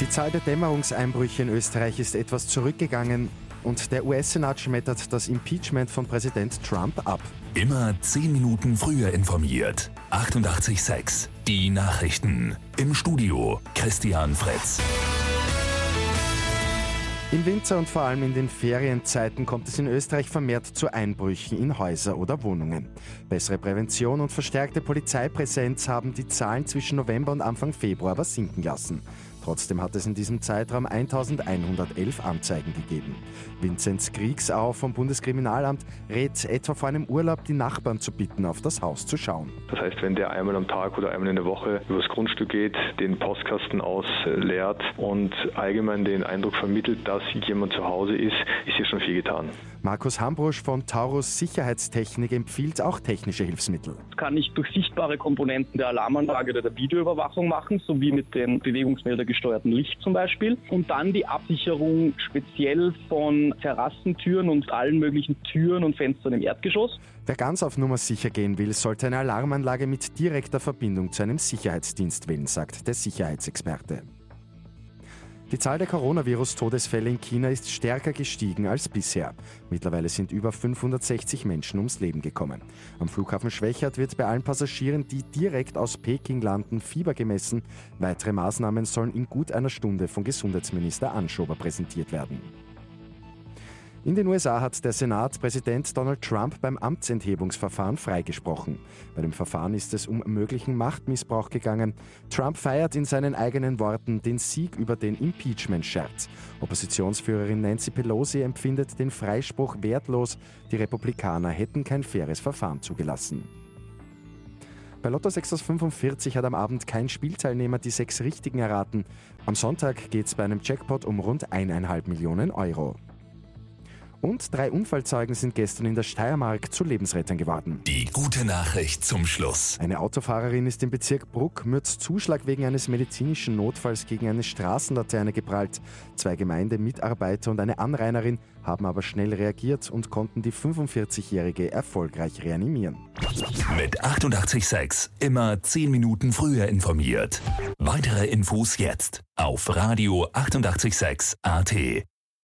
Die Zahl der Dämmerungseinbrüche in Österreich ist etwas zurückgegangen und der US-Senat schmettert das Impeachment von Präsident Trump ab. Immer 10 Minuten früher informiert. 88.6 Die Nachrichten. Im Studio Christian Fritz. Im Winter und vor allem in den Ferienzeiten kommt es in Österreich vermehrt zu Einbrüchen in Häuser oder Wohnungen. Bessere Prävention und verstärkte Polizeipräsenz haben die Zahlen zwischen November und Anfang Februar aber sinken lassen. Trotzdem hat es in diesem Zeitraum 1111 Anzeigen gegeben. Vinzenz Kriegsau vom Bundeskriminalamt rät etwa vor einem Urlaub die Nachbarn zu bitten, auf das Haus zu schauen. Das heißt, wenn der einmal am Tag oder einmal in der Woche übers Grundstück geht, den Postkasten ausleert und allgemein den Eindruck vermittelt, dass jemand zu Hause ist, ist hier schon viel getan. Markus Hambrusch von Taurus Sicherheitstechnik empfiehlt auch technische Hilfsmittel. Das kann ich durch sichtbare Komponenten der Alarmanlage oder der Videoüberwachung machen, sowie mit dem bewegungsmeldergesteuerten Licht zum Beispiel. Und dann die Absicherung speziell von Terrassentüren und allen möglichen Türen und Fenstern im Erdgeschoss. Wer ganz auf Nummer sicher gehen will, sollte eine Alarmanlage mit direkter Verbindung zu einem Sicherheitsdienst wählen, sagt der Sicherheitsexperte. Die Zahl der Coronavirus-Todesfälle in China ist stärker gestiegen als bisher. Mittlerweile sind über 560 Menschen ums Leben gekommen. Am Flughafen Schwächert wird bei allen Passagieren, die direkt aus Peking landen, Fieber gemessen. Weitere Maßnahmen sollen in gut einer Stunde von Gesundheitsminister Anschober präsentiert werden. In den USA hat der Senat Präsident Donald Trump beim Amtsenthebungsverfahren freigesprochen. Bei dem Verfahren ist es um möglichen Machtmissbrauch gegangen. Trump feiert in seinen eigenen Worten den Sieg über den Impeachment-Scherz. Oppositionsführerin Nancy Pelosi empfindet den Freispruch wertlos. Die Republikaner hätten kein faires Verfahren zugelassen. Bei Lotto 6 aus 45 hat am Abend kein Spielteilnehmer die sechs richtigen erraten. Am Sonntag geht es bei einem Jackpot um rund 1,5 Millionen Euro. Und drei Unfallzeugen sind gestern in der Steiermark zu Lebensrettern geworden. Die gute Nachricht zum Schluss. Eine Autofahrerin ist im Bezirk Bruck Mürz Zuschlag wegen eines medizinischen Notfalls gegen eine Straßenlaterne geprallt. Zwei Gemeindemitarbeiter und eine Anrainerin haben aber schnell reagiert und konnten die 45-Jährige erfolgreich reanimieren. Mit 886 immer 10 Minuten früher informiert. Weitere Infos jetzt auf Radio 886 AT.